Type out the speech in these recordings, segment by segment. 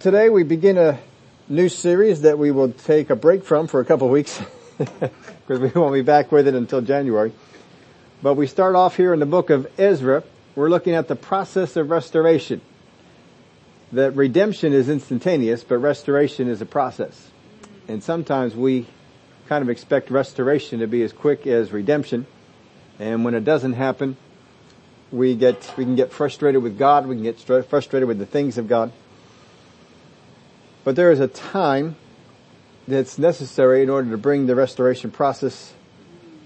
today we begin a new series that we will take a break from for a couple of weeks because we won't be back with it until January. But we start off here in the book of Ezra. We're looking at the process of restoration. That redemption is instantaneous, but restoration is a process. And sometimes we kind of expect restoration to be as quick as redemption. And when it doesn't happen, we get, we can get frustrated with God, we can get frustrated with the things of God. But there is a time that's necessary in order to bring the restoration process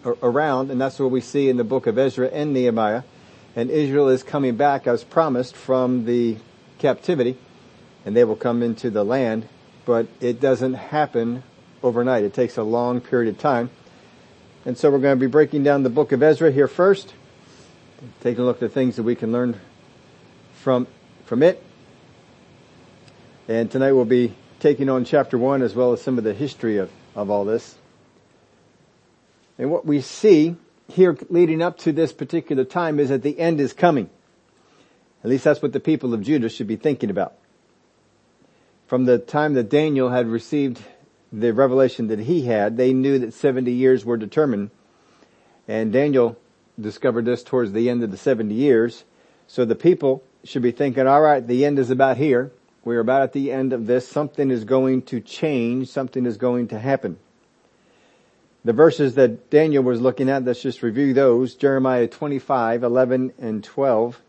around, and that's what we see in the book of Ezra and Nehemiah. And Israel is coming back as promised from the captivity, and they will come into the land, but it doesn't happen overnight. It takes a long period of time. And so we're going to be breaking down the book of Ezra here first, taking a look at the things that we can learn from, from it. And tonight we'll be taking on chapter one as well as some of the history of, of all this. And what we see here leading up to this particular time is that the end is coming. At least that's what the people of Judah should be thinking about. From the time that Daniel had received the revelation that he had, they knew that 70 years were determined. And Daniel discovered this towards the end of the 70 years. So the people should be thinking, alright, the end is about here. We're about at the end of this. Something is going to change. Something is going to happen. The verses that Daniel was looking at, let's just review those. Jeremiah 25, 11 and 12.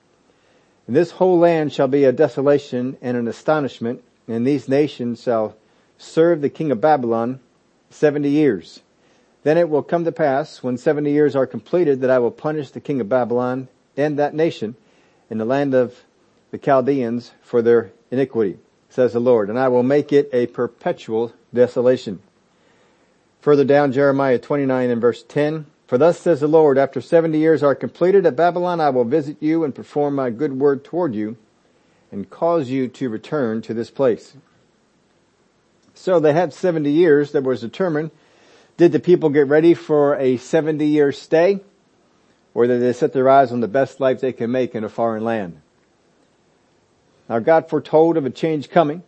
And this whole land shall be a desolation and an astonishment, and these nations shall serve the king of Babylon 70 years. Then it will come to pass when 70 years are completed that I will punish the king of Babylon and that nation in the land of the Chaldeans for their iniquity, says the Lord, and I will make it a perpetual desolation. Further down, Jeremiah 29 and verse 10, For thus says the Lord, after 70 years are completed at Babylon, I will visit you and perform my good word toward you and cause you to return to this place. So they had 70 years that was determined. Did the people get ready for a 70 year stay? Or did they set their eyes on the best life they can make in a foreign land? Now God foretold of a change coming,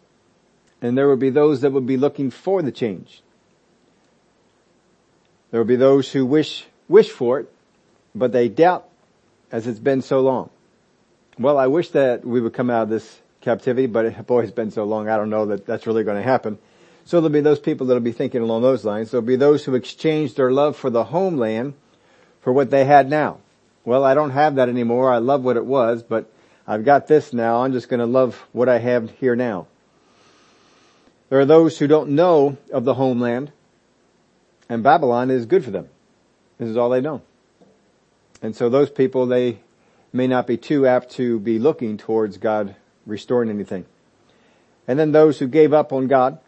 and there would be those that would be looking for the change. There will be those who wish, wish for it, but they doubt as it's been so long. Well, I wish that we would come out of this captivity, but boy, it's been so long, I don't know that that's really going to happen. So there'll be those people that'll be thinking along those lines. There'll be those who exchange their love for the homeland for what they had now. Well, I don't have that anymore. I love what it was, but I've got this now. I'm just going to love what I have here now. There are those who don't know of the homeland and Babylon is good for them. This is all they know. And so those people, they may not be too apt to be looking towards God restoring anything. And then those who gave up on God,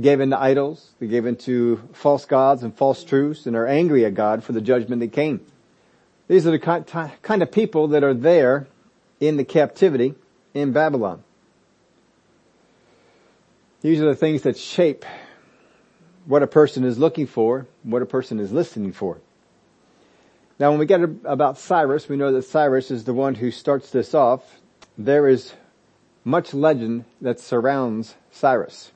gave into idols, they gave into false gods and false truths and are angry at God for the judgment that came. These are the kind of people that are there in the captivity in Babylon. These are the things that shape what a person is looking for, what a person is listening for. Now when we get about Cyrus, we know that Cyrus is the one who starts this off. There is much legend that surrounds Cyrus.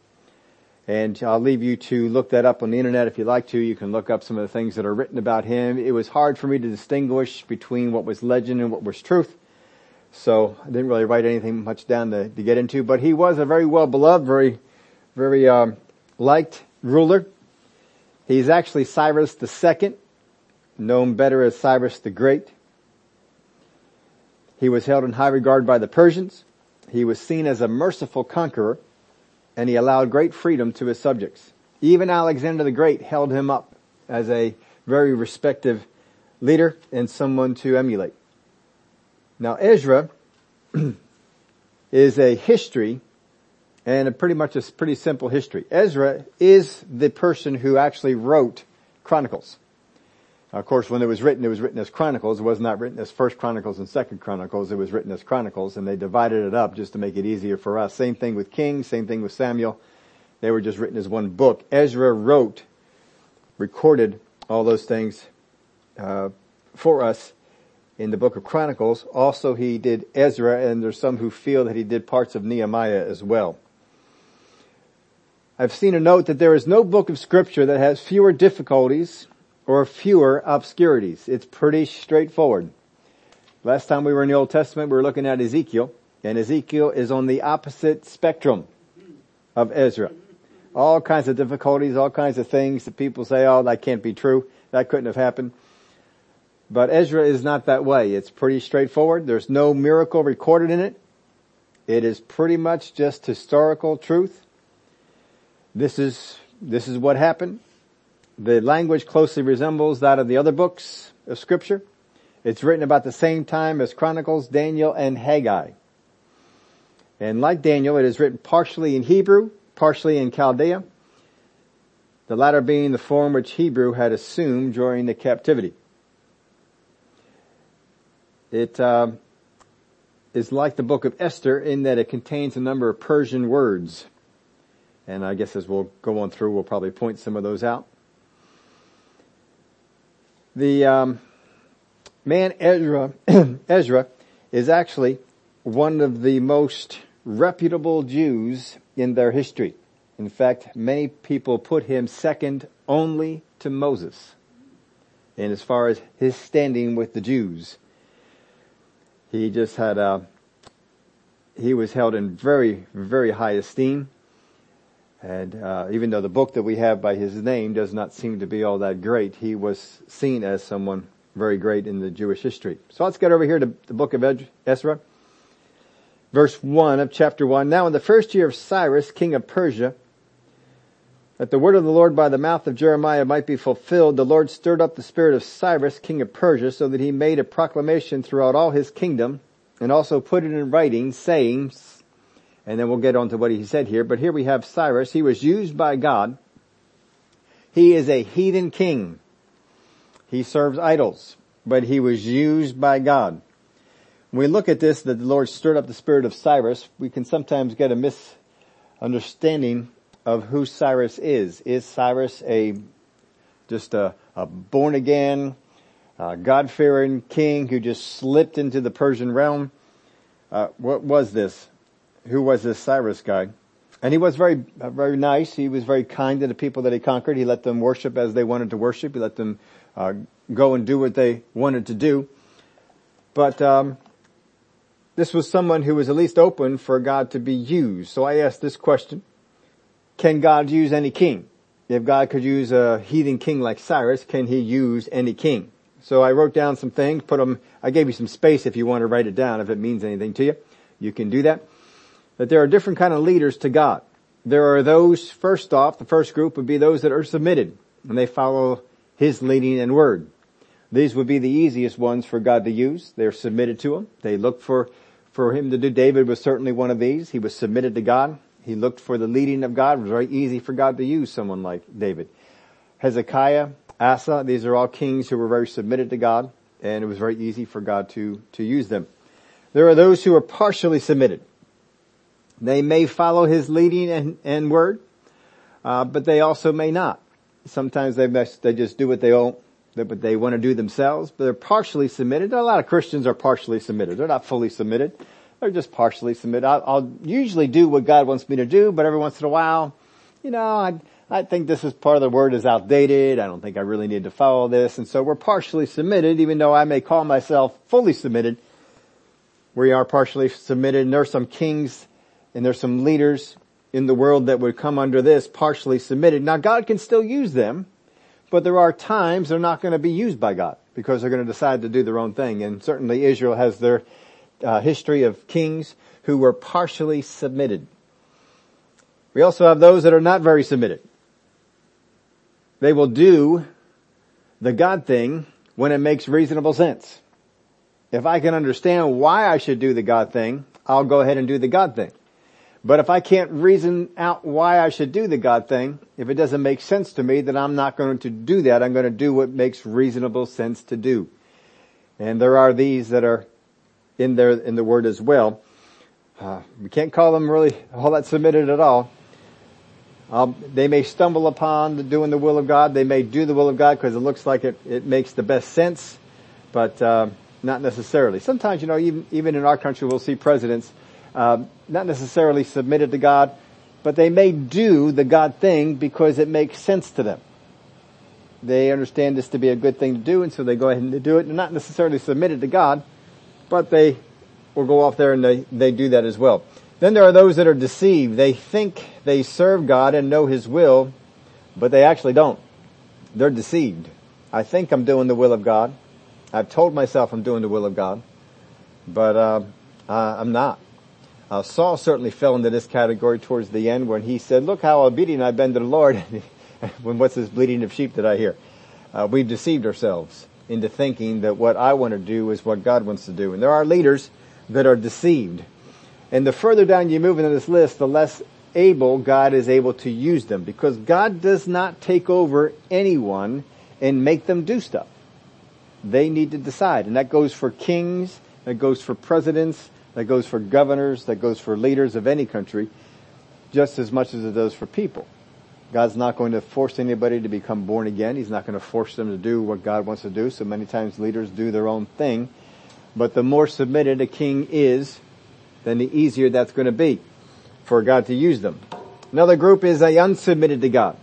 And I'll leave you to look that up on the internet if you like to. You can look up some of the things that are written about him. It was hard for me to distinguish between what was legend and what was truth. So I didn't really write anything much down to, to get into, but he was a very well beloved, very, very, um, liked ruler. He's actually Cyrus the second, known better as Cyrus the Great. He was held in high regard by the Persians. He was seen as a merciful conqueror and he allowed great freedom to his subjects. Even Alexander the Great held him up as a very respected leader and someone to emulate. Now Ezra is a history and a pretty much a pretty simple history. Ezra is the person who actually wrote Chronicles. Now, of course, when it was written, it was written as Chronicles. It was not written as First Chronicles and Second Chronicles. It was written as Chronicles, and they divided it up just to make it easier for us. Same thing with Kings. Same thing with Samuel. They were just written as one book. Ezra wrote, recorded all those things uh, for us in the book of Chronicles. Also, he did Ezra, and there's some who feel that he did parts of Nehemiah as well. I've seen a note that there is no book of scripture that has fewer difficulties or fewer obscurities. It's pretty straightforward. Last time we were in the Old Testament, we were looking at Ezekiel, and Ezekiel is on the opposite spectrum of Ezra. All kinds of difficulties, all kinds of things that people say, oh, that can't be true. That couldn't have happened. But Ezra is not that way. It's pretty straightforward. There's no miracle recorded in it. It is pretty much just historical truth. This is, this is what happened. The language closely resembles that of the other books of scripture. It's written about the same time as Chronicles, Daniel, and Haggai. And like Daniel, it is written partially in Hebrew, partially in Chaldee, the latter being the form which Hebrew had assumed during the captivity. It uh, is like the book of Esther in that it contains a number of Persian words. And I guess as we'll go on through, we'll probably point some of those out. The um, man Ezra, Ezra is actually one of the most reputable Jews in their history. In fact, many people put him second only to Moses. And as far as his standing with the Jews, he just had a, he was held in very, very high esteem. And uh, even though the book that we have by his name does not seem to be all that great, he was seen as someone very great in the Jewish history. So let's get over here to the book of Ezra. Verse 1 of chapter 1. Now in the first year of Cyrus, king of Persia, that the word of the Lord by the mouth of Jeremiah might be fulfilled, the Lord stirred up the spirit of Cyrus, king of Persia, so that he made a proclamation throughout all his kingdom, and also put it in writing, saying, and then we'll get on to what he said here. But here we have Cyrus. He was used by God. He is a heathen king. He serves idols, but he was used by God. When we look at this, that the Lord stirred up the spirit of Cyrus, we can sometimes get a misunderstanding of who Cyrus is. Is Cyrus a, just a, a born again, God-fearing king who just slipped into the Persian realm? Uh, what was this? who was this Cyrus guy. And he was very, very nice. He was very kind to the people that he conquered. He let them worship as they wanted to worship. He let them uh, go and do what they wanted to do. But um, this was someone who was at least open for God to be used. So I asked this question: Can God use any king? If God could use a heathen king like Cyrus, can He use any king? So I wrote down some things. Put them. I gave you some space if you want to write it down. If it means anything to you, you can do that that there are different kind of leaders to God. There are those, first off, the first group would be those that are submitted and they follow His leading and word. These would be the easiest ones for God to use. They're submitted to Him. They look for, for Him to do. David was certainly one of these. He was submitted to God. He looked for the leading of God. It was very easy for God to use someone like David. Hezekiah, Asa, these are all kings who were very submitted to God and it was very easy for God to, to use them. There are those who are partially submitted. They may follow his leading and, and word, uh, but they also may not. Sometimes they they just do what they all, what they want to do themselves, but they're partially submitted. A lot of Christians are partially submitted. They're not fully submitted. They're just partially submitted. I'll, I'll usually do what God wants me to do, but every once in a while, you know, I, I think this is part of the word is outdated. I don't think I really need to follow this. And so we're partially submitted, even though I may call myself fully submitted. We are partially submitted and there are some kings and there's some leaders in the world that would come under this partially submitted. Now God can still use them, but there are times they're not going to be used by God because they're going to decide to do their own thing. And certainly Israel has their uh, history of kings who were partially submitted. We also have those that are not very submitted. They will do the God thing when it makes reasonable sense. If I can understand why I should do the God thing, I'll go ahead and do the God thing. But if I can't reason out why I should do the God thing, if it doesn't make sense to me, then I'm not going to do that. I'm going to do what makes reasonable sense to do. And there are these that are in there in the word as well. Uh, we can't call them really all that submitted at all. Um, they may stumble upon doing the will of God. They may do the will of God because it looks like it, it makes the best sense, but uh, not necessarily. Sometimes, you know, even even in our country, we'll see presidents um, not necessarily submitted to God, but they may do the God thing because it makes sense to them. They understand this to be a good thing to do and so they go ahead and do it. They're not necessarily submitted to God, but they will go off there and they, they do that as well. Then there are those that are deceived. They think they serve God and know His will, but they actually don't. They're deceived. I think I'm doing the will of God. I've told myself I'm doing the will of God, but uh, I'm not. Uh, Saul certainly fell into this category towards the end when he said, look how obedient I've been to the Lord. when what's this bleating of sheep that I hear? Uh, we've deceived ourselves into thinking that what I want to do is what God wants to do. And there are leaders that are deceived. And the further down you move into this list, the less able God is able to use them because God does not take over anyone and make them do stuff. They need to decide. And that goes for kings, that goes for presidents, that goes for governors, that goes for leaders of any country, just as much as it does for people. God's not going to force anybody to become born again. He's not going to force them to do what God wants to do. So many times leaders do their own thing. But the more submitted a king is, then the easier that's going to be for God to use them. Another group is a unsubmitted to God.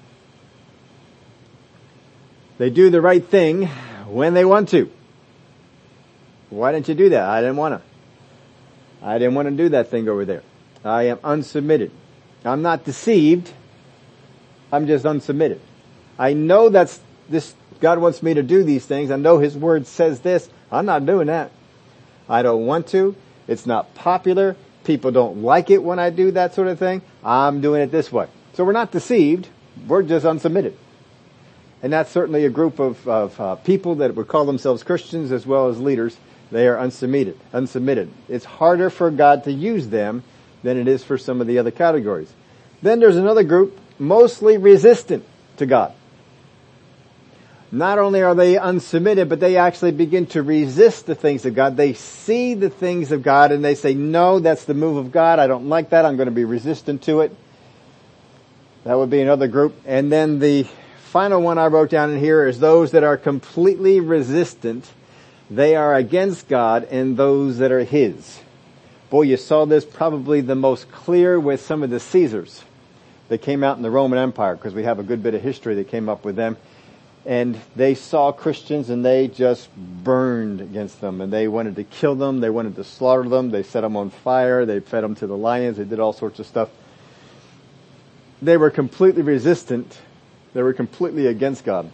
They do the right thing when they want to. Why didn't you do that? I didn't want to. I didn't want to do that thing over there. I am unsubmitted. I'm not deceived. I'm just unsubmitted. I know that's this, God wants me to do these things. I know His Word says this. I'm not doing that. I don't want to. It's not popular. People don't like it when I do that sort of thing. I'm doing it this way. So we're not deceived. We're just unsubmitted. And that's certainly a group of, of uh, people that would call themselves Christians as well as leaders. They are unsubmitted, unsubmitted. It's harder for God to use them than it is for some of the other categories. Then there's another group mostly resistant to God. Not only are they unsubmitted, but they actually begin to resist the things of God. They see the things of God and they say, no, that's the move of God. I don't like that. I'm going to be resistant to it. That would be another group. And then the final one I wrote down in here is those that are completely resistant. They are against God and those that are His. Boy, you saw this probably the most clear with some of the Caesars that came out in the Roman Empire because we have a good bit of history that came up with them and they saw Christians and they just burned against them and they wanted to kill them. They wanted to slaughter them. They set them on fire. They fed them to the lions. They did all sorts of stuff. They were completely resistant. They were completely against God.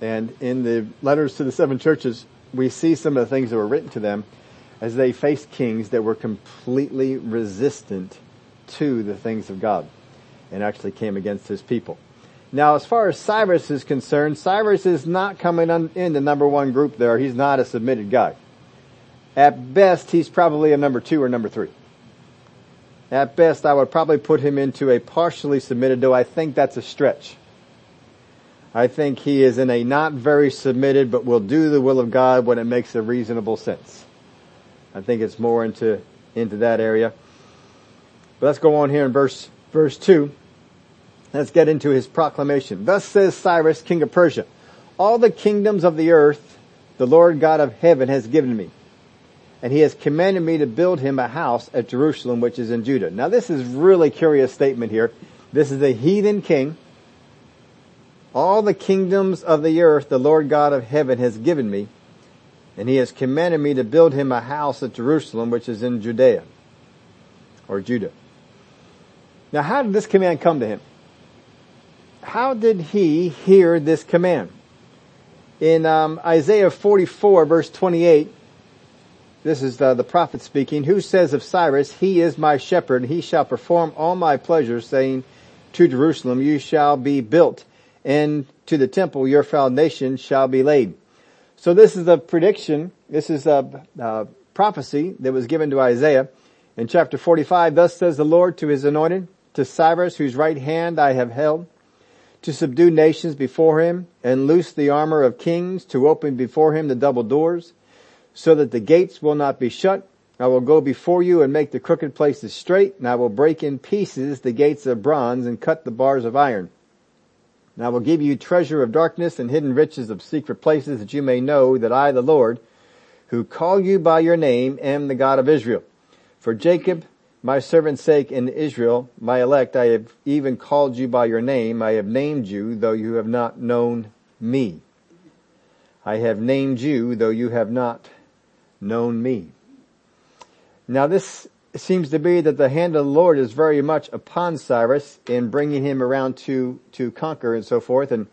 And in the letters to the seven churches, we see some of the things that were written to them as they faced kings that were completely resistant to the things of God and actually came against his people. Now, as far as Cyrus is concerned, Cyrus is not coming in the number one group there. He's not a submitted guy. At best, he's probably a number two or number three. At best, I would probably put him into a partially submitted, though I think that's a stretch. I think he is in a not very submitted, but will do the will of God when it makes a reasonable sense. I think it's more into, into that area. But let's go on here in verse, verse two. Let's get into his proclamation. Thus says Cyrus, king of Persia, all the kingdoms of the earth the Lord God of heaven has given me. And he has commanded me to build him a house at Jerusalem, which is in Judah. Now this is really curious statement here. This is a heathen king. All the kingdoms of the earth the Lord God of heaven has given me. And he has commanded me to build him a house at Jerusalem, which is in Judea. Or Judah. Now how did this command come to him? How did he hear this command? In um, Isaiah 44 verse 28, this is the, the prophet speaking, who says of Cyrus, he is my shepherd, and he shall perform all my pleasures, saying to Jerusalem, you shall be built, and to the temple your foundation shall be laid. So this is a prediction, this is a, a prophecy that was given to Isaiah in chapter 45. Thus says the Lord to his anointed, to Cyrus, whose right hand I have held, to subdue nations before him and loose the armor of kings to open before him the double doors so that the gates will not be shut. I will go before you and make the crooked places straight and I will break in pieces the gates of bronze and cut the bars of iron. And I will give you treasure of darkness and hidden riches of secret places that you may know that I, the Lord, who call you by your name, am the God of Israel. For Jacob my servant's sake in Israel, my elect, I have even called you by your name. I have named you, though you have not known me. I have named you, though you have not known me. Now this seems to be that the hand of the Lord is very much upon Cyrus in bringing him around to, to conquer and so forth. And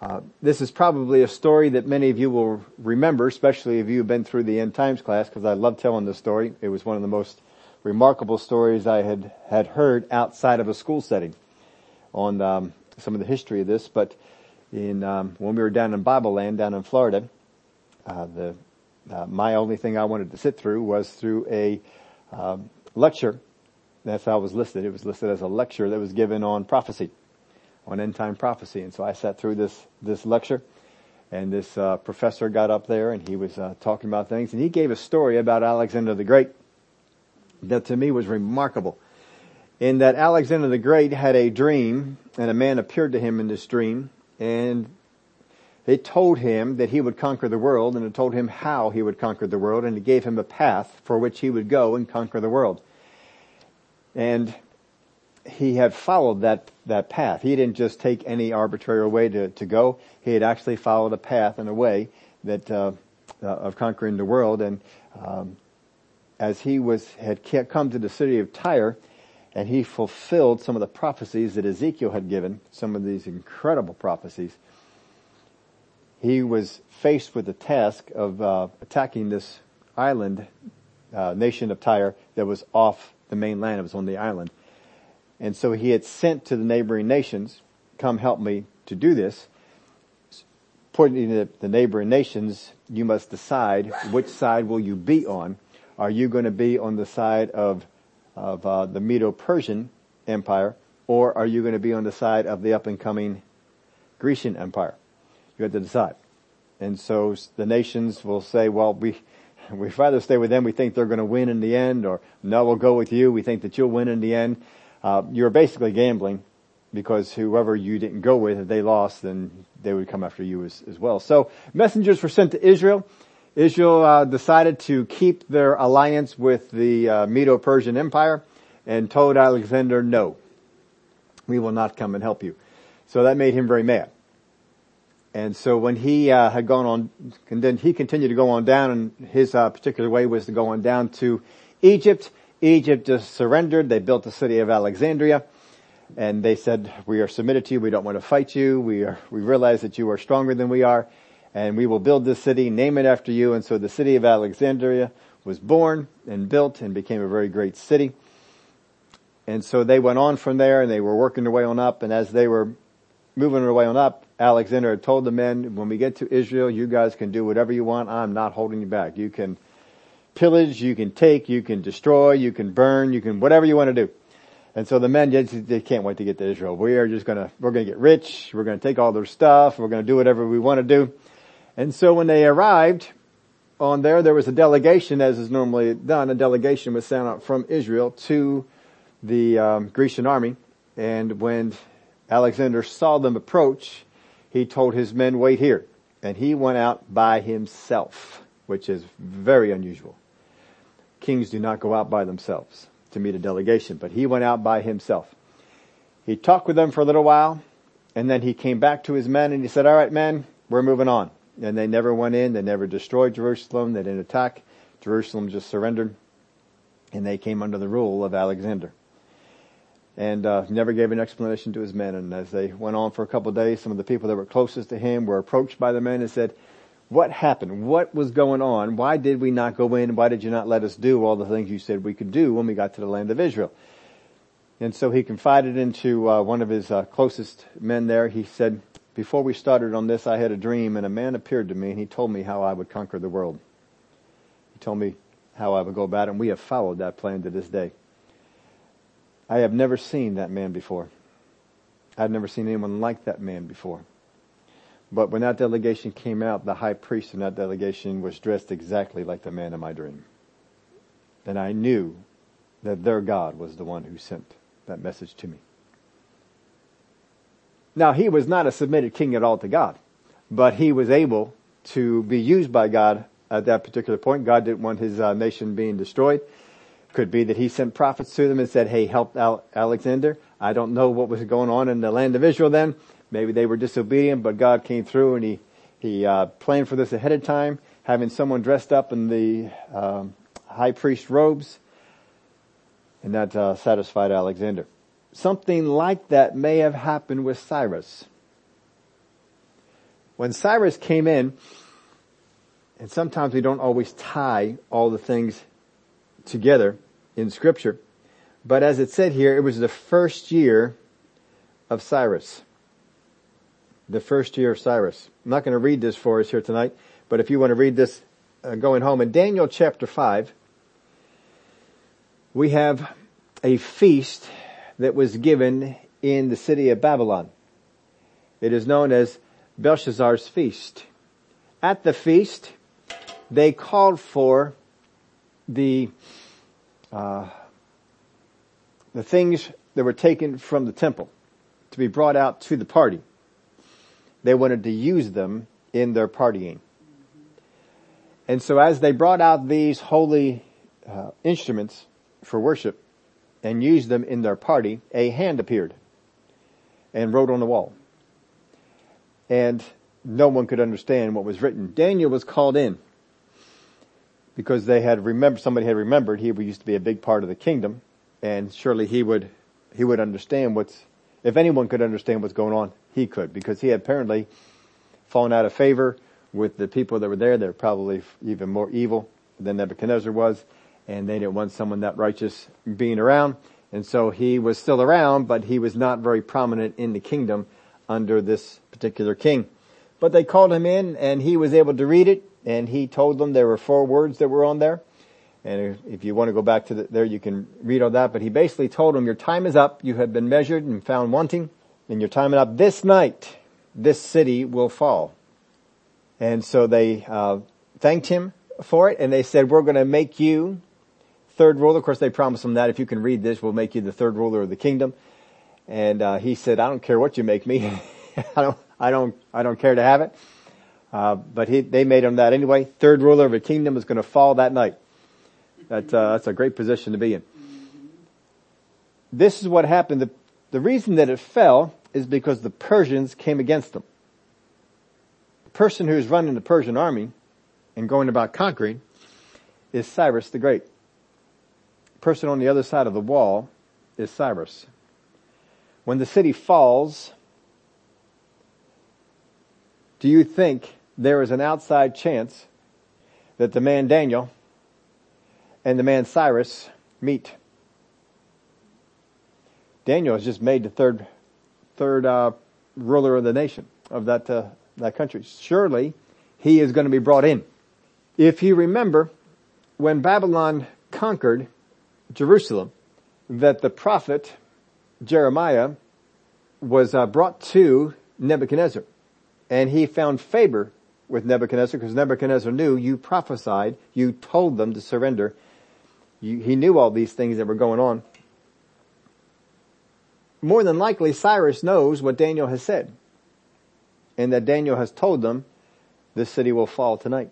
uh, this is probably a story that many of you will remember, especially if you've been through the end times class, because I love telling this story. It was one of the most remarkable stories I had had heard outside of a school setting on um, some of the history of this. But in um, when we were down in Bible Land down in Florida, uh, the uh, my only thing I wanted to sit through was through a um, lecture. That's how it was listed. It was listed as a lecture that was given on prophecy, on end time prophecy. And so I sat through this, this lecture and this, uh, professor got up there and he was, uh, talking about things and he gave a story about Alexander the Great that to me was remarkable. In that Alexander the Great had a dream and a man appeared to him in this dream and it told him that he would conquer the world and it told him how he would conquer the world and it gave him a path for which he would go and conquer the world. And he had followed that, that path. He didn't just take any arbitrary way to, to go. He had actually followed a path and a way that, uh, uh, of conquering the world. And, um, as he was, had come to the city of Tyre, and he fulfilled some of the prophecies that Ezekiel had given, some of these incredible prophecies, he was faced with the task of uh, attacking this island uh, nation of Tyre that was off the mainland. It was on the island, and so he had sent to the neighboring nations, "Come help me to do this." Pointing to the neighboring nations, you must decide which side will you be on. Are you going to be on the side of of uh, the Medo-Persian Empire, or are you going to be on the side of the up and coming Grecian Empire? You have to decide. And so the nations will say, well, we, we'd rather stay with them. We think they're going to win in the end or no, we'll go with you. We think that you'll win in the end. Uh, you're basically gambling because whoever you didn't go with, if they lost, then they would come after you as, as well. So messengers were sent to Israel. Israel uh, decided to keep their alliance with the uh, Medo-Persian Empire and told Alexander, no, we will not come and help you. So that made him very mad. And so when he uh, had gone on, and then he continued to go on down, and his uh, particular way was to go on down to Egypt. Egypt just surrendered. They built the city of Alexandria, and they said, "We are submitted to you. We don't want to fight you. We are. We realize that you are stronger than we are, and we will build this city, name it after you." And so the city of Alexandria was born and built and became a very great city. And so they went on from there, and they were working their way on up. And as they were moving their way on up, Alexander told the men, when we get to Israel, you guys can do whatever you want. I'm not holding you back. You can pillage, you can take, you can destroy, you can burn, you can, whatever you want to do. And so the men, they can't wait to get to Israel. We are just gonna, we're gonna get rich, we're gonna take all their stuff, we're gonna do whatever we want to do. And so when they arrived on there, there was a delegation, as is normally done, a delegation was sent out from Israel to the um, Grecian army. And when Alexander saw them approach, he told his men, wait here. And he went out by himself, which is very unusual. Kings do not go out by themselves to meet a delegation, but he went out by himself. He talked with them for a little while, and then he came back to his men and he said, all right, men, we're moving on. And they never went in, they never destroyed Jerusalem, they didn't attack. Jerusalem just surrendered, and they came under the rule of Alexander and uh, never gave an explanation to his men. And as they went on for a couple of days, some of the people that were closest to him were approached by the men and said, what happened? What was going on? Why did we not go in? Why did you not let us do all the things you said we could do when we got to the land of Israel? And so he confided into uh, one of his uh, closest men there. He said, before we started on this, I had a dream and a man appeared to me and he told me how I would conquer the world. He told me how I would go about it and we have followed that plan to this day. I have never seen that man before. I've never seen anyone like that man before. But when that delegation came out, the high priest in that delegation was dressed exactly like the man in my dream. And I knew that their God was the one who sent that message to me. Now he was not a submitted king at all to God, but he was able to be used by God at that particular point. God didn't want his uh, nation being destroyed. Could be that he sent prophets to them and said, hey, help Alexander. I don't know what was going on in the land of Israel then. Maybe they were disobedient, but God came through and he, he uh, planned for this ahead of time, having someone dressed up in the um, high priest robes, and that uh, satisfied Alexander. Something like that may have happened with Cyrus. When Cyrus came in, and sometimes we don't always tie all the things together in scripture. But as it said here, it was the first year of Cyrus. The first year of Cyrus. I'm not going to read this for us here tonight, but if you want to read this uh, going home, in Daniel chapter 5, we have a feast that was given in the city of Babylon. It is known as Belshazzar's feast. At the feast, they called for the uh, the things that were taken from the temple to be brought out to the party. They wanted to use them in their partying. And so as they brought out these holy uh, instruments for worship and used them in their party, a hand appeared and wrote on the wall. And no one could understand what was written. Daniel was called in because they had remembered, somebody had remembered he used to be a big part of the kingdom and surely he would, he would understand what's, if anyone could understand what's going on, he could because he had apparently fallen out of favor with the people that were there. They're probably even more evil than Nebuchadnezzar was and they didn't want someone that righteous being around. And so he was still around, but he was not very prominent in the kingdom under this particular king. But they called him in and he was able to read it and he told them there were four words that were on there. And if you want to go back to the, there, you can read all that. But he basically told them, your time is up. You have been measured and found wanting. And your time is up. This night, this city will fall. And so they uh, thanked him for it. And they said, we're going to make you third ruler. Of course, they promised him that if you can read this, we'll make you the third ruler of the kingdom. And uh, he said, I don't care what you make me. I don't, I don't, I don't care to have it. Uh, but he, they made him that anyway. Third ruler of a kingdom is going to fall that night. That, uh, that's a great position to be in. This is what happened. The, the reason that it fell is because the Persians came against them. The person who's running the Persian army and going about conquering is Cyrus the Great. Person on the other side of the wall is Cyrus. When the city falls, do you think there is an outside chance that the man Daniel and the man Cyrus meet. Daniel has just made the third, third uh, ruler of the nation of that uh, that country. Surely he is going to be brought in. If you remember, when Babylon conquered Jerusalem, that the prophet Jeremiah was uh, brought to Nebuchadnezzar, and he found favor with Nebuchadnezzar because Nebuchadnezzar knew you prophesied, you told them to surrender. You, he knew all these things that were going on. More than likely, Cyrus knows what Daniel has said and that Daniel has told them this city will fall tonight.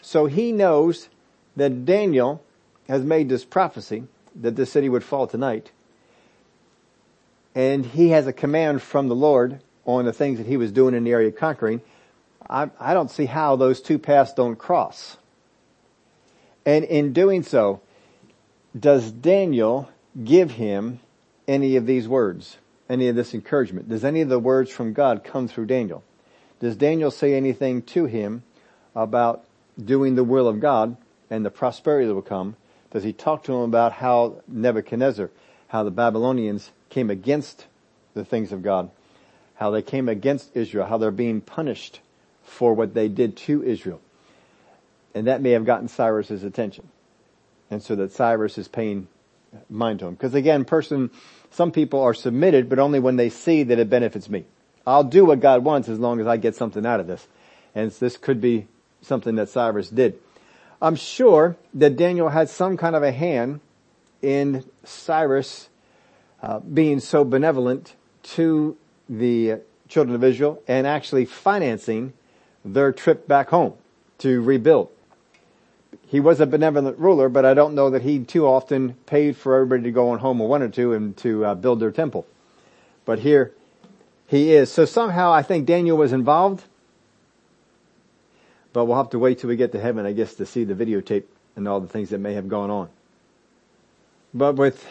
So he knows that Daniel has made this prophecy that this city would fall tonight. And he has a command from the Lord on the things that he was doing in the area of conquering I, I don't see how those two paths don't cross. And in doing so, does Daniel give him any of these words? Any of this encouragement? Does any of the words from God come through Daniel? Does Daniel say anything to him about doing the will of God and the prosperity that will come? Does he talk to him about how Nebuchadnezzar, how the Babylonians came against the things of God, how they came against Israel, how they're being punished for what they did to Israel. And that may have gotten Cyrus's attention. And so that Cyrus is paying mind to him. Because again, person, some people are submitted, but only when they see that it benefits me. I'll do what God wants as long as I get something out of this. And this could be something that Cyrus did. I'm sure that Daniel had some kind of a hand in Cyrus uh, being so benevolent to the children of Israel and actually financing their trip back home to rebuild. he was a benevolent ruler, but I don't know that he too often paid for everybody to go on home or wanted to and to uh, build their temple. But here he is. So somehow I think Daniel was involved, but we'll have to wait till we get to heaven, I guess, to see the videotape and all the things that may have gone on. But with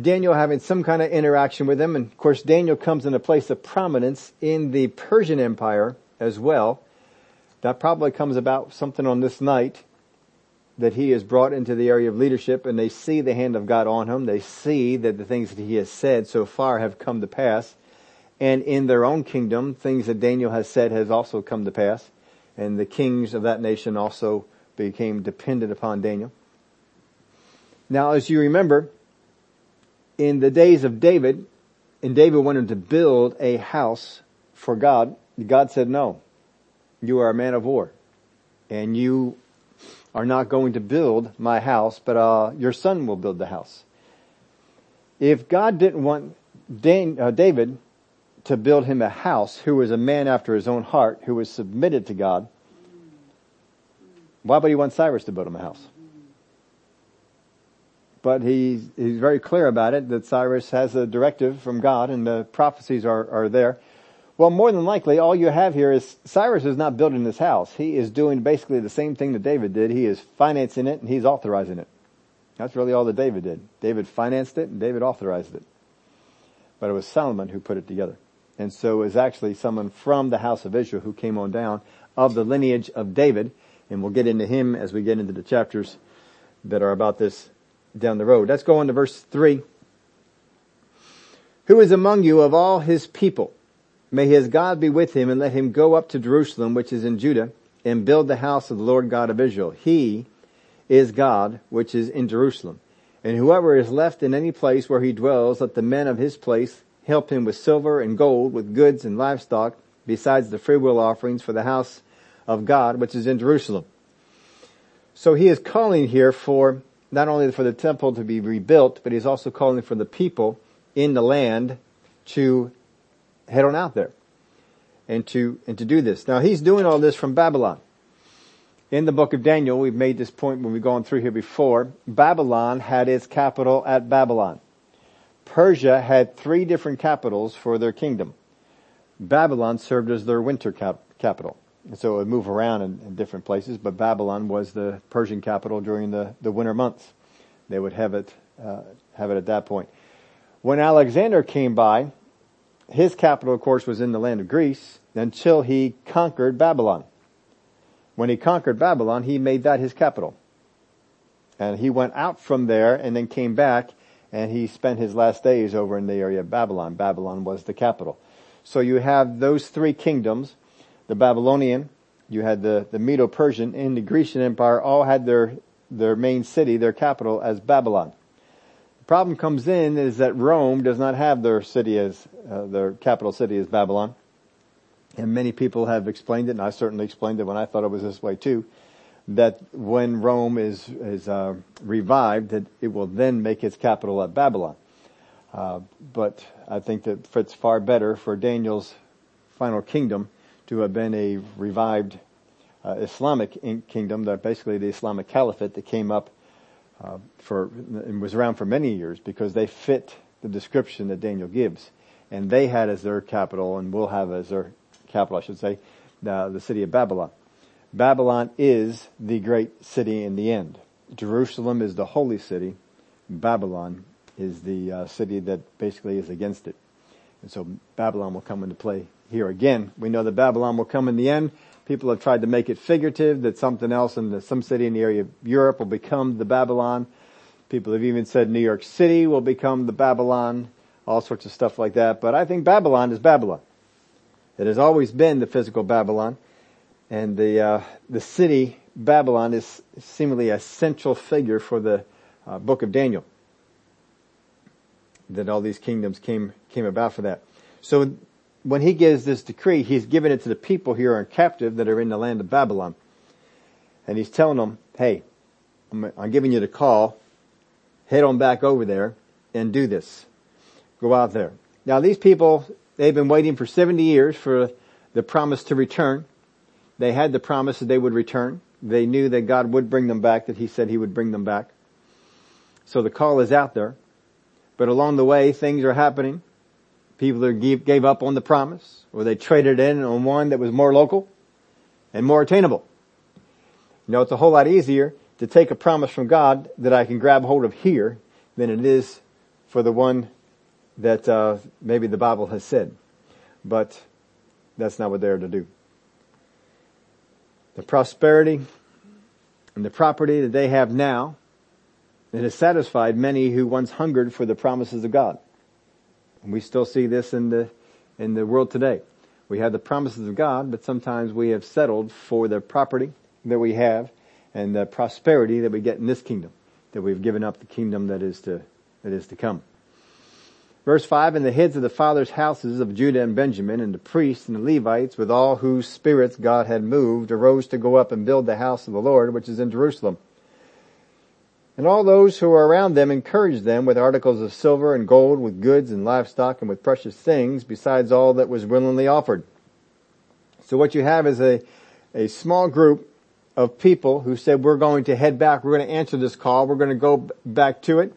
Daniel having some kind of interaction with him, and of course Daniel comes in a place of prominence in the Persian Empire as well. That probably comes about something on this night that he is brought into the area of leadership and they see the hand of God on him. They see that the things that he has said so far have come to pass. And in their own kingdom, things that Daniel has said has also come to pass. And the kings of that nation also became dependent upon Daniel. Now, as you remember, in the days of David, and David wanted to build a house for God, God said, no, you are a man of war and you are not going to build my house, but uh, your son will build the house. If God didn't want Dan, uh, David to build him a house, who was a man after his own heart, who was submitted to God, why would he want Cyrus to build him a house? But he, he's very clear about it, that Cyrus has a directive from God and the prophecies are, are there. Well, more than likely, all you have here is Cyrus is not building this house. He is doing basically the same thing that David did. He is financing it and he's authorizing it. That's really all that David did. David financed it and David authorized it. But it was Solomon who put it together. And so it was actually someone from the house of Israel who came on down of the lineage of David. And we'll get into him as we get into the chapters that are about this down the road. Let's go on to verse three. Who is among you of all his people? May his God be with him and let him go up to Jerusalem, which is in Judah, and build the house of the Lord God of Israel. He is God, which is in Jerusalem. And whoever is left in any place where he dwells, let the men of his place help him with silver and gold, with goods and livestock, besides the freewill offerings for the house of God, which is in Jerusalem. So he is calling here for not only for the temple to be rebuilt, but he's also calling for the people in the land to head on out there and to, and to do this. Now he's doing all this from Babylon. In the book of Daniel, we've made this point when we've gone through here before. Babylon had its capital at Babylon. Persia had three different capitals for their kingdom. Babylon served as their winter cap- capital. So it would move around in, in, different places, but Babylon was the Persian capital during the, the winter months. They would have it, uh, have it at that point. When Alexander came by, his capital, of course, was in the land of Greece until he conquered Babylon. When he conquered Babylon, he made that his capital. And he went out from there and then came back and he spent his last days over in the area of Babylon. Babylon was the capital. So you have those three kingdoms, the Babylonian, you had the, the Medo-Persian and the Grecian Empire all had their, their main city, their capital as Babylon The problem comes in is that Rome does not have their city as, uh, their capital city as Babylon. And many people have explained it, and I certainly explained it when I thought it was this way too, that when Rome is, is, uh, revived, that it will then make its capital at Babylon. Uh, but I think that fits far better for Daniel's final kingdom to have been a revived uh, Islamic kingdom, that basically the Islamic Caliphate that came up uh, for and was around for many years because they fit the description that Daniel gives, and they had as their capital and will have as their capital, I should say, the, the city of Babylon. Babylon is the great city in the end. Jerusalem is the holy city. Babylon is the uh, city that basically is against it. And so Babylon will come into play here again. We know that Babylon will come in the end People have tried to make it figurative that something else in the, some city in the area of Europe will become the Babylon. People have even said New York City will become the Babylon, all sorts of stuff like that. But I think Babylon is Babylon. It has always been the physical Babylon, and the uh, the city Babylon is seemingly a central figure for the uh, book of Daniel. That all these kingdoms came came about for that. So when he gives this decree, he's giving it to the people here in captive that are in the land of Babylon. And he's telling them, hey, I'm, I'm giving you the call. Head on back over there and do this. Go out there. Now these people, they've been waiting for 70 years for the promise to return. They had the promise that they would return. They knew that God would bring them back, that he said he would bring them back. So the call is out there. But along the way, things are happening. People gave, gave up on the promise, or they traded in on one that was more local and more attainable. You know, it's a whole lot easier to take a promise from God that I can grab hold of here than it is for the one that uh, maybe the Bible has said. But that's not what they're to do. The prosperity and the property that they have now, it has satisfied many who once hungered for the promises of God. And we still see this in the, in the world today. We have the promises of God, but sometimes we have settled for the property that we have and the prosperity that we get in this kingdom, that we've given up the kingdom that is to, that is to come. Verse 5, and the heads of the fathers' houses of Judah and Benjamin, and the priests and the Levites, with all whose spirits God had moved, arose to go up and build the house of the Lord, which is in Jerusalem. And all those who were around them encouraged them with articles of silver and gold, with goods and livestock, and with precious things, besides all that was willingly offered. So what you have is a, a small group of people who said, we're going to head back, we're going to answer this call, we're going to go back to it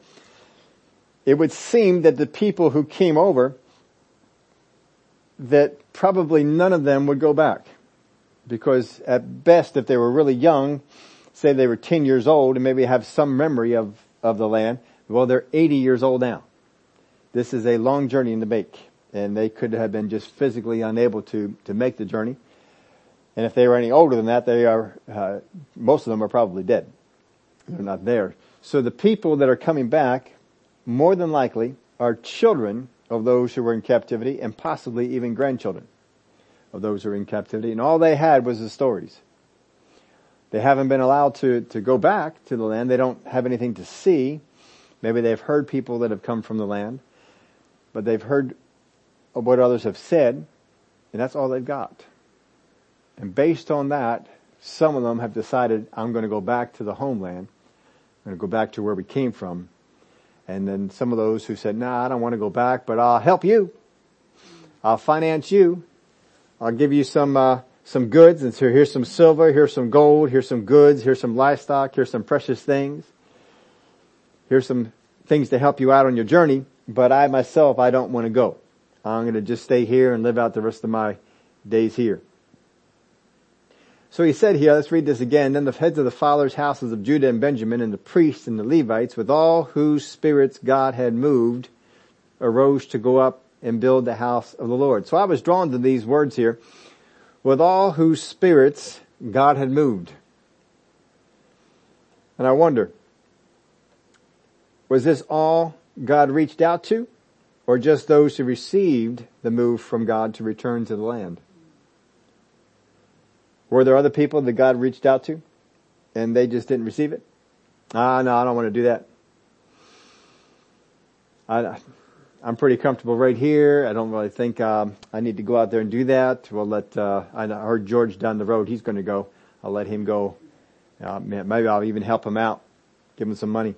it would seem that the people who came over, that probably none of them would go back. Because at best, if they were really young, say they were 10 years old and maybe have some memory of, of the land, well, they're 80 years old now. This is a long journey in the make. And they could have been just physically unable to, to make the journey. And if they were any older than that, they are, uh, most of them are probably dead. They're not there. So the people that are coming back more than likely are children of those who were in captivity and possibly even grandchildren of those who are in captivity. And all they had was the stories. They haven't been allowed to, to go back to the land. They don't have anything to see. Maybe they've heard people that have come from the land, but they've heard what others have said, and that's all they've got. And based on that, some of them have decided, I'm going to go back to the homeland. I'm going to go back to where we came from and then some of those who said, nah, I don't want to go back, but I'll help you. I'll finance you. I'll give you some, uh, some goods. And so here's some silver, here's some gold, here's some goods, here's some livestock, here's some precious things. Here's some things to help you out on your journey, but I myself, I don't want to go. I'm going to just stay here and live out the rest of my days here. So he said here, let's read this again. Then the heads of the fathers' houses of Judah and Benjamin and the priests and the Levites with all whose spirits God had moved arose to go up and build the house of the Lord. So I was drawn to these words here. With all whose spirits God had moved. And I wonder, was this all God reached out to? Or just those who received the move from God to return to the land? Were there other people that God reached out to and they just didn't receive it? Ah, no, I don't want to do that. I, I'm pretty comfortable right here. I don't really think um, I need to go out there and do that. We'll let. Uh, I heard George down the road. He's going to go. I'll let him go. Uh, maybe I'll even help him out, give him some money.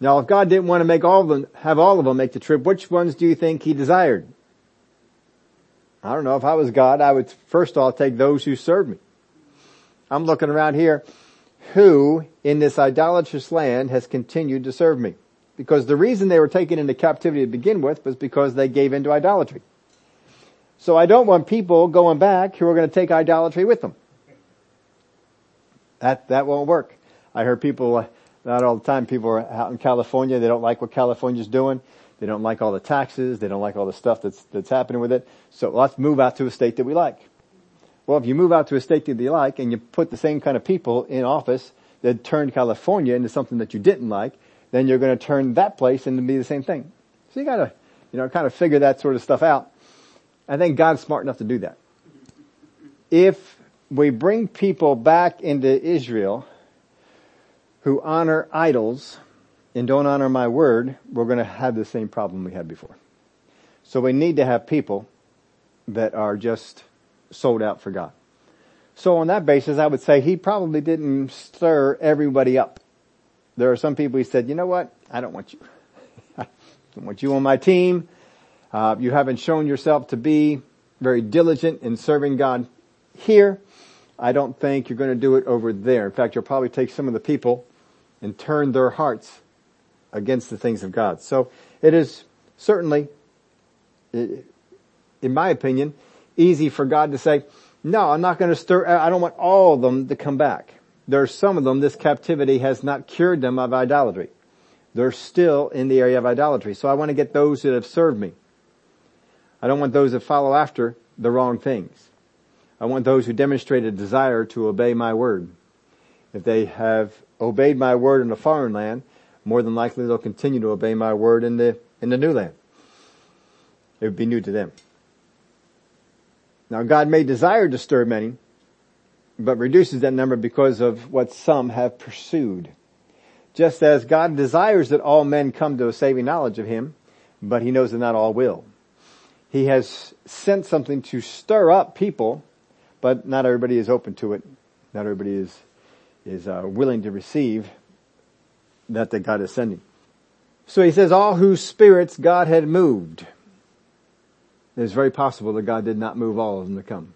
Now, if God didn't want to make all of them, have all of them make the trip, which ones do you think He desired? I don't know. If I was God, I would first of all take those who serve me. I'm looking around here. Who in this idolatrous land has continued to serve me? Because the reason they were taken into captivity to begin with was because they gave into idolatry. So I don't want people going back who are going to take idolatry with them. That, that won't work. I heard people, uh, not all the time, people are out in California, they don't like what California's doing. They don't like all the taxes. They don't like all the stuff that's, that's happening with it. So let's move out to a state that we like. Well, if you move out to a state that you like and you put the same kind of people in office that turned California into something that you didn't like, then you're going to turn that place into be the same thing. So you gotta, you know, kind of figure that sort of stuff out. I think God's smart enough to do that. If we bring people back into Israel who honor idols, and don't honor my word, we're going to have the same problem we had before. So we need to have people that are just sold out for God. So on that basis, I would say he probably didn't stir everybody up. There are some people he said, you know what? I don't want you. I don't want you on my team. Uh, you haven't shown yourself to be very diligent in serving God here. I don't think you're going to do it over there. In fact, you'll probably take some of the people and turn their hearts against the things of God. So it is certainly, in my opinion, easy for God to say, no, I'm not going to stir, I don't want all of them to come back. There are some of them, this captivity has not cured them of idolatry. They're still in the area of idolatry. So I want to get those that have served me. I don't want those that follow after the wrong things. I want those who demonstrate a desire to obey my word. If they have obeyed my word in a foreign land, more than likely they'll continue to obey my word in the, in the new land. It would be new to them. Now God may desire to stir many, but reduces that number because of what some have pursued. Just as God desires that all men come to a saving knowledge of Him, but He knows that not all will. He has sent something to stir up people, but not everybody is open to it. Not everybody is, is uh, willing to receive that that God is sending. So he says all whose spirits God had moved. It's very possible that God did not move all of them to come.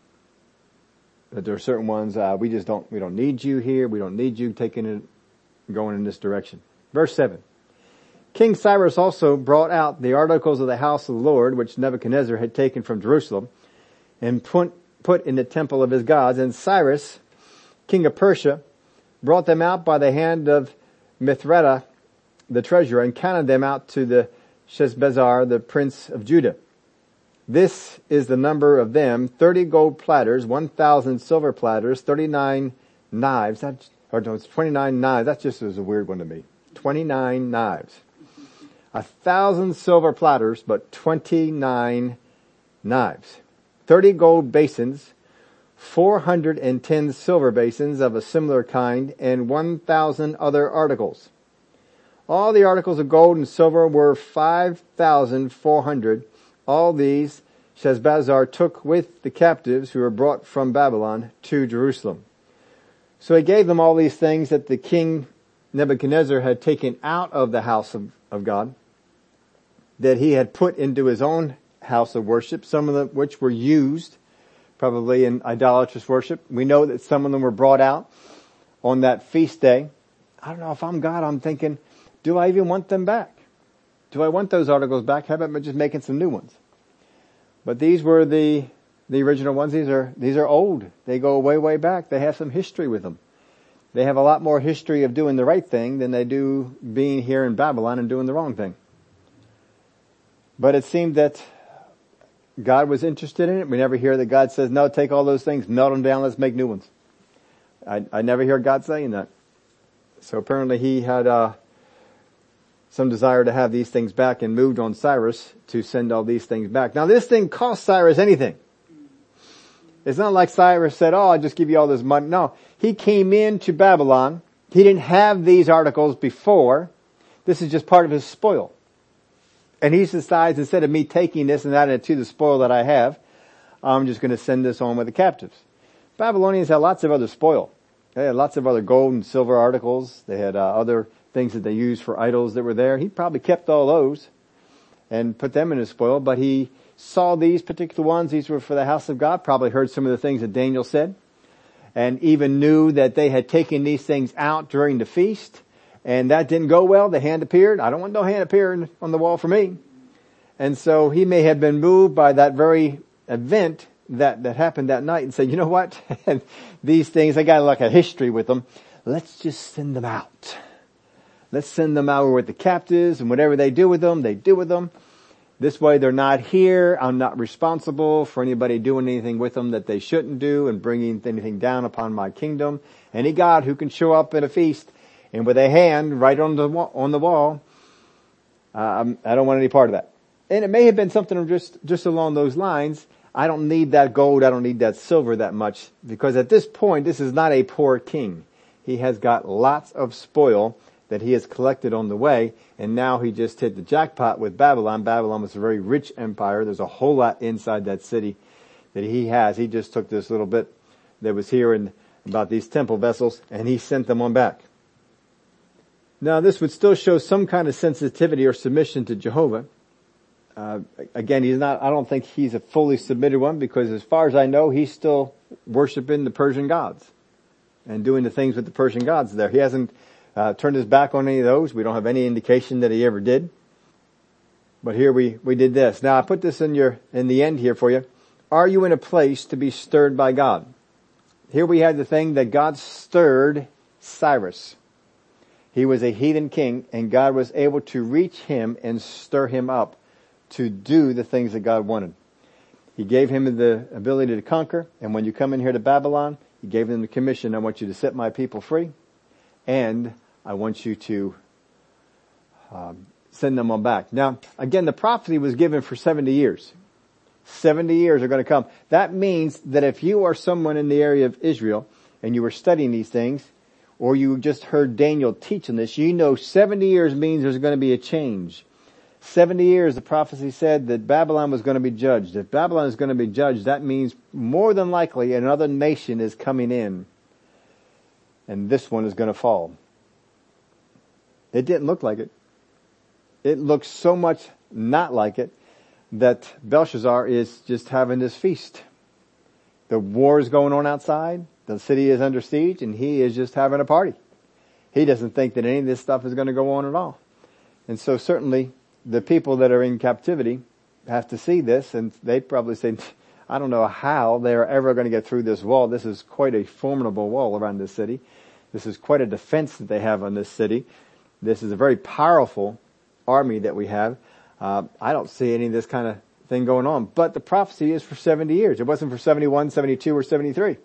That there are certain ones, uh, we just don't, we don't need you here. We don't need you taking it, going in this direction. Verse seven. King Cyrus also brought out the articles of the house of the Lord, which Nebuchadnezzar had taken from Jerusalem, and put, put in the temple of his gods. And Cyrus, king of Persia, brought them out by the hand of Mithredath, the treasurer, and counted them out to the Sheshbazzar, the prince of Judah. This is the number of them, 30 gold platters, 1,000 silver platters, 39 knives, that's, or no, it's 29 knives, that just was a weird one to me. 29 knives. A thousand silver platters, but 29 knives. 30 gold basins, 410 silver basins of a similar kind, and 1,000 other articles. All the articles of gold and silver were 5,400 all these Sheshbazzar took with the captives who were brought from Babylon to Jerusalem. So he gave them all these things that the king Nebuchadnezzar had taken out of the house of, of God, that he had put into his own house of worship, some of them which were used probably in idolatrous worship. We know that some of them were brought out on that feast day. I don't know if I'm God, I'm thinking, do I even want them back? Do I want those articles back? How about just making some new ones? But these were the, the original ones. These are, these are old. They go way, way back. They have some history with them. They have a lot more history of doing the right thing than they do being here in Babylon and doing the wrong thing. But it seemed that God was interested in it. We never hear that God says, no, take all those things, melt them down, let's make new ones. I, I never hear God saying that. So apparently he had, uh, some desire to have these things back and moved on Cyrus to send all these things back. Now this thing cost Cyrus anything. It's not like Cyrus said, oh, I'll just give you all this money. No, he came into Babylon. He didn't have these articles before. This is just part of his spoil. And he decides instead of me taking this and that it to the spoil that I have, I'm just going to send this on with the captives. Babylonians had lots of other spoil. They had lots of other gold and silver articles. They had uh, other things that they used for idols that were there. He probably kept all those and put them in his spoil, but he saw these particular ones. These were for the house of God. Probably heard some of the things that Daniel said and even knew that they had taken these things out during the feast and that didn't go well. The hand appeared. I don't want no hand appearing on the wall for me. And so he may have been moved by that very event that, that happened that night and said, you know what? These things, I got like a history with them. Let's just send them out. Let's send them out with the captives and whatever they do with them, they do with them. This way they're not here. I'm not responsible for anybody doing anything with them that they shouldn't do and bringing anything down upon my kingdom. Any God who can show up at a feast and with a hand right on the wall, on the wall, I don't want any part of that. And it may have been something just, just along those lines. I don't need that gold. I don't need that silver that much because at this point, this is not a poor king. He has got lots of spoil that he has collected on the way, and now he just hit the jackpot with Babylon. Babylon was a very rich empire. There's a whole lot inside that city that he has. He just took this little bit that was here and about these temple vessels, and he sent them on back. Now this would still show some kind of sensitivity or submission to Jehovah. Uh, again, he's not, I don't think he's a fully submitted one because as far as I know, he's still worshiping the Persian gods and doing the things with the Persian gods there. He hasn't uh, turned his back on any of those. We don't have any indication that he ever did. But here we, we did this. Now I put this in your, in the end here for you. Are you in a place to be stirred by God? Here we had the thing that God stirred Cyrus. He was a heathen king and God was able to reach him and stir him up to do the things that God wanted. He gave him the ability to conquer and when you come in here to Babylon, he gave them the commission, I want you to set my people free and I want you to um, send them on back. Now, again, the prophecy was given for 70 years. 70 years are going to come. That means that if you are someone in the area of Israel and you were studying these things, or you just heard Daniel teaching this, you know 70 years means there's going to be a change. 70 years, the prophecy said that Babylon was going to be judged. If Babylon is going to be judged, that means more than likely another nation is coming in. And this one is going to fall. It didn't look like it. It looks so much not like it that Belshazzar is just having this feast. The war is going on outside. The city is under siege and he is just having a party. He doesn't think that any of this stuff is going to go on at all. And so certainly the people that are in captivity have to see this and they probably say, I don't know how they're ever going to get through this wall. This is quite a formidable wall around this city. This is quite a defense that they have on this city. This is a very powerful army that we have. Uh, I don't see any of this kind of thing going on. But the prophecy is for 70 years. It wasn't for 71, 72, or 73.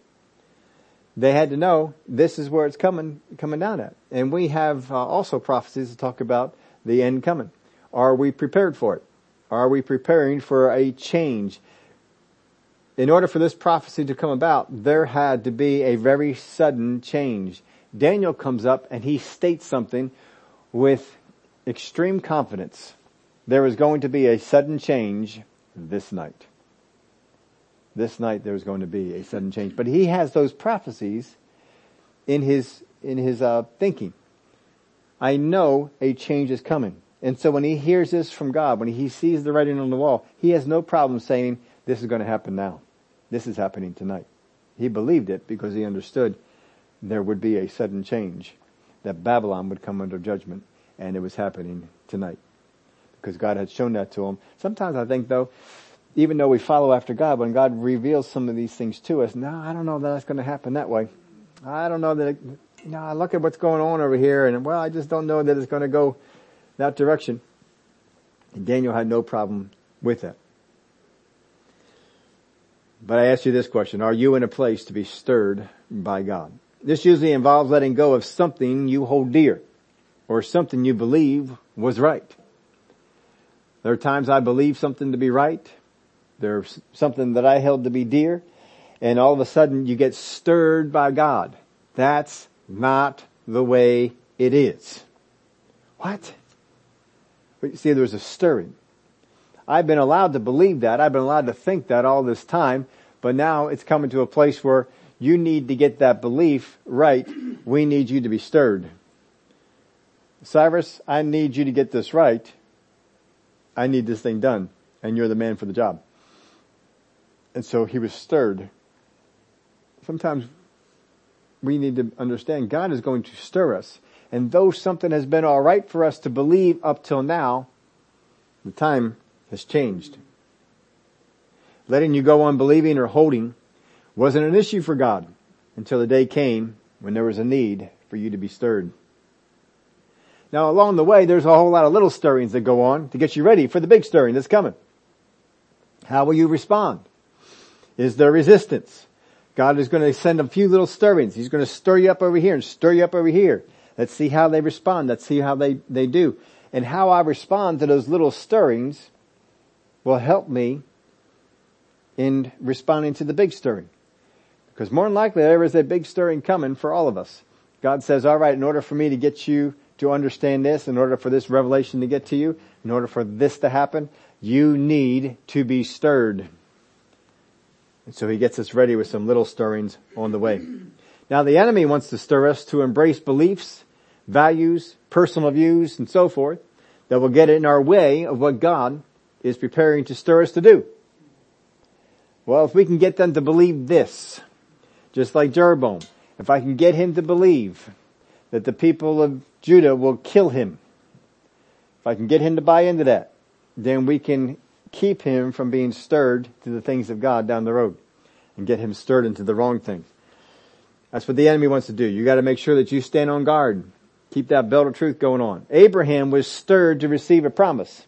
They had to know this is where it's coming, coming down at. And we have uh, also prophecies to talk about the end coming. Are we prepared for it? Are we preparing for a change? In order for this prophecy to come about, there had to be a very sudden change. Daniel comes up and he states something with extreme confidence There is going to be a sudden change this night. This night there's going to be a sudden change. But he has those prophecies in his, in his, uh, thinking. I know a change is coming. And so when he hears this from God, when he sees the writing on the wall, he has no problem saying, this is going to happen now. This is happening tonight. He believed it because he understood there would be a sudden change, that Babylon would come under judgment, and it was happening tonight because God had shown that to him. Sometimes I think though, even though we follow after God, when God reveals some of these things to us, no, I don't know that that's going to happen that way. I don't know that, it, know, I look at what's going on over here and well, I just don't know that it's going to go that direction. And Daniel had no problem with that. But I ask you this question, are you in a place to be stirred by God? This usually involves letting go of something you hold dear or something you believe was right. There are times I believe something to be right. There's something that I held to be dear. And all of a sudden you get stirred by God. That's not the way it is. What? But you see, there's a stirring. I've been allowed to believe that. I've been allowed to think that all this time. But now it's coming to a place where you need to get that belief right. We need you to be stirred. Cyrus, I need you to get this right I need this thing done and you're the man for the job. And so he was stirred. Sometimes we need to understand God is going to stir us. And though something has been alright for us to believe up till now, the time has changed. Letting you go on believing or holding wasn't an issue for God until the day came when there was a need for you to be stirred. Now along the way, there's a whole lot of little stirrings that go on to get you ready for the big stirring that's coming. How will you respond? Is there resistance? God is going to send a few little stirrings. He's going to stir you up over here and stir you up over here. Let's see how they respond. Let's see how they, they do. And how I respond to those little stirrings will help me in responding to the big stirring. Because more than likely there is a big stirring coming for all of us. God says, alright, in order for me to get you to understand this, in order for this revelation to get to you, in order for this to happen, you need to be stirred. And so he gets us ready with some little stirrings on the way. Now the enemy wants to stir us to embrace beliefs, values, personal views, and so forth that will get in our way of what God is preparing to stir us to do. Well, if we can get them to believe this, just like Jeroboam, if I can get him to believe that the people of Judah will kill him, if I can get him to buy into that, then we can keep him from being stirred to the things of God down the road and get him stirred into the wrong things. That's what the enemy wants to do. You gotta make sure that you stand on guard. Keep that belt of truth going on. Abraham was stirred to receive a promise.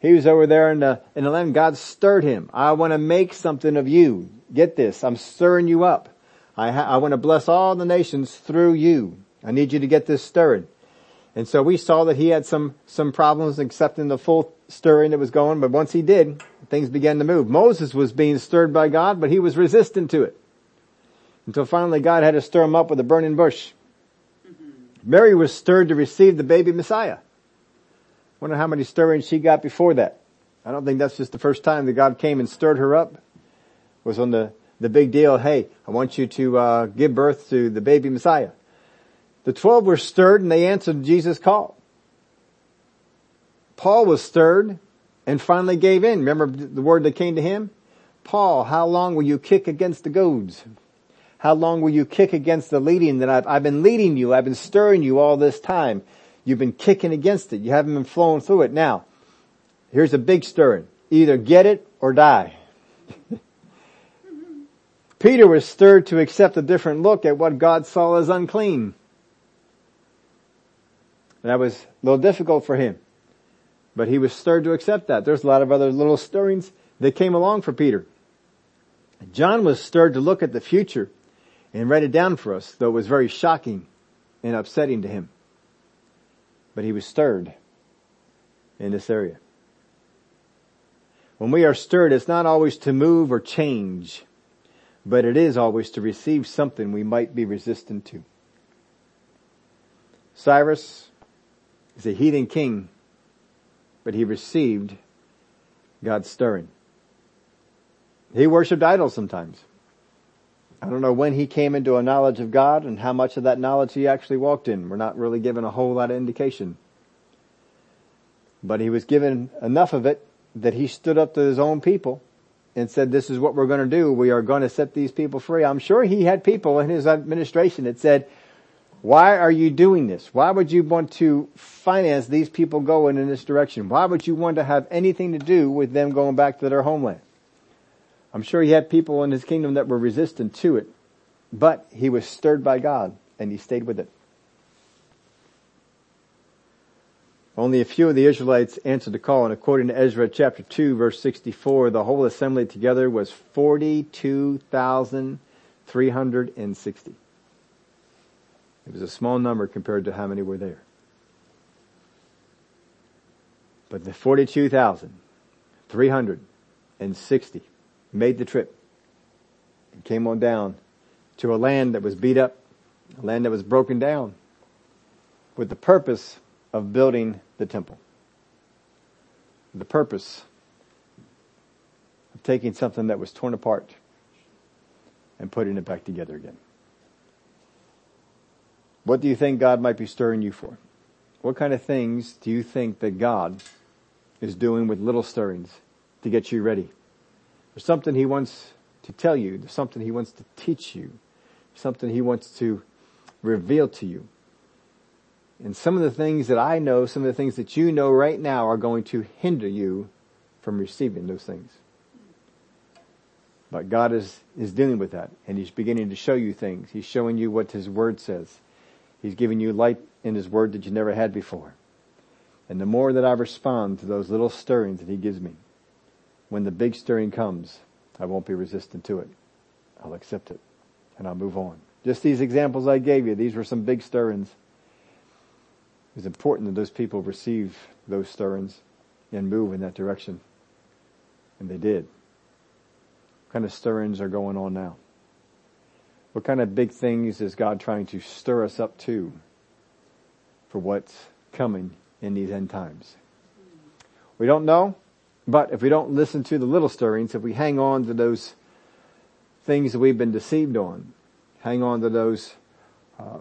He was over there in uh, the, in the land. God stirred him. I want to make something of you. Get this. I'm stirring you up. I, ha- I want to bless all the nations through you. I need you to get this stirred. And so we saw that he had some, some problems accepting the full stirring that was going, but once he did, things began to move. Moses was being stirred by God, but he was resistant to it. Until finally God had to stir him up with a burning bush. Mary was stirred to receive the baby Messiah. Wonder how many stirrings she got before that. I don't think that's just the first time that God came and stirred her up. It was on the, the big deal, hey, I want you to uh, give birth to the baby Messiah. The twelve were stirred and they answered Jesus' call. Paul was stirred and finally gave in. Remember the word that came to him? Paul, how long will you kick against the goads? How long will you kick against the leading that I've, I've been leading you? I've been stirring you all this time. You've been kicking against it. You haven't been flowing through it. Now, here's a big stirring. Either get it or die. Peter was stirred to accept a different look at what God saw as unclean. That was a little difficult for him. But he was stirred to accept that. There's a lot of other little stirrings that came along for Peter. John was stirred to look at the future and write it down for us, though it was very shocking and upsetting to him. But he was stirred in this area. When we are stirred, it's not always to move or change, but it is always to receive something we might be resistant to. Cyrus is a heathen king, but he received God's stirring. He worshiped idols sometimes. I don't know when he came into a knowledge of God and how much of that knowledge he actually walked in. We're not really given a whole lot of indication. But he was given enough of it that he stood up to his own people and said, this is what we're going to do. We are going to set these people free. I'm sure he had people in his administration that said, why are you doing this? Why would you want to finance these people going in this direction? Why would you want to have anything to do with them going back to their homeland? I'm sure he had people in his kingdom that were resistant to it, but he was stirred by God and he stayed with it. Only a few of the Israelites answered the call, and according to Ezra chapter 2 verse 64, the whole assembly together was 42,360. It was a small number compared to how many were there. But the 42,360 made the trip and came on down to a land that was beat up, a land that was broken down with the purpose of building the temple. The purpose of taking something that was torn apart and putting it back together again. What do you think God might be stirring you for? What kind of things do you think that God is doing with little stirrings to get you ready there's something he wants to tell you. There's something he wants to teach you. Something he wants to reveal to you. And some of the things that I know, some of the things that you know right now are going to hinder you from receiving those things. But God is, is dealing with that and He's beginning to show you things. He's showing you what His Word says. He's giving you light in His Word that you never had before. And the more that I respond to those little stirrings that He gives me, when the big stirring comes, I won't be resistant to it. I'll accept it and I'll move on. Just these examples I gave you, these were some big stirrings. It's important that those people receive those stirrings and move in that direction. And they did. What kind of stirrings are going on now? What kind of big things is God trying to stir us up to for what's coming in these end times? We don't know. But if we don't listen to the little stirrings, if we hang on to those things that we've been deceived on, hang on to those uh,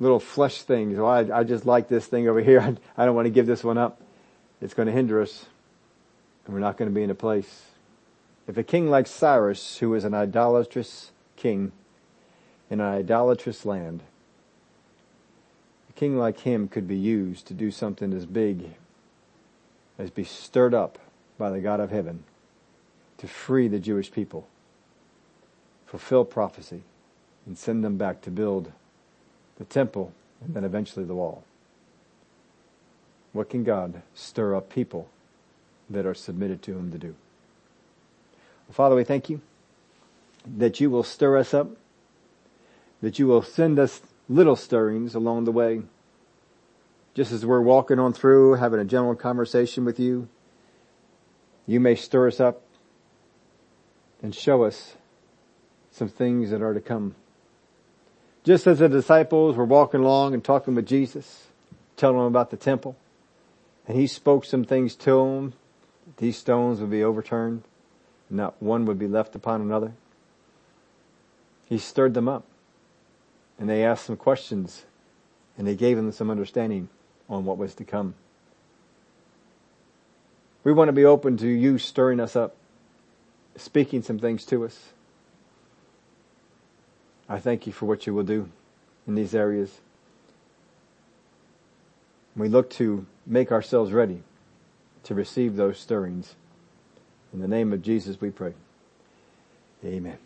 little flesh things. Well, I, I, just like this thing over here. I, I don't want to give this one up. It's going to hinder us, and we're not going to be in a place. If a king like Cyrus, who was an idolatrous king in an idolatrous land. A king like him could be used to do something as big as be stirred up by the God of heaven to free the Jewish people, fulfill prophecy, and send them back to build the temple and then eventually the wall. What can God stir up people that are submitted to Him to do? Father, we thank you that you will stir us up, that you will send us little stirrings along the way. Just as we're walking on through, having a general conversation with you, you may stir us up and show us some things that are to come. Just as the disciples were walking along and talking with Jesus, telling them about the temple, and he spoke some things to them, these stones would be overturned, not one would be left upon another. He stirred them up, and they asked some questions, and they gave them some understanding on what was to come. We want to be open to you stirring us up, speaking some things to us. I thank you for what you will do in these areas. We look to make ourselves ready to receive those stirrings. In the name of Jesus we pray. Amen.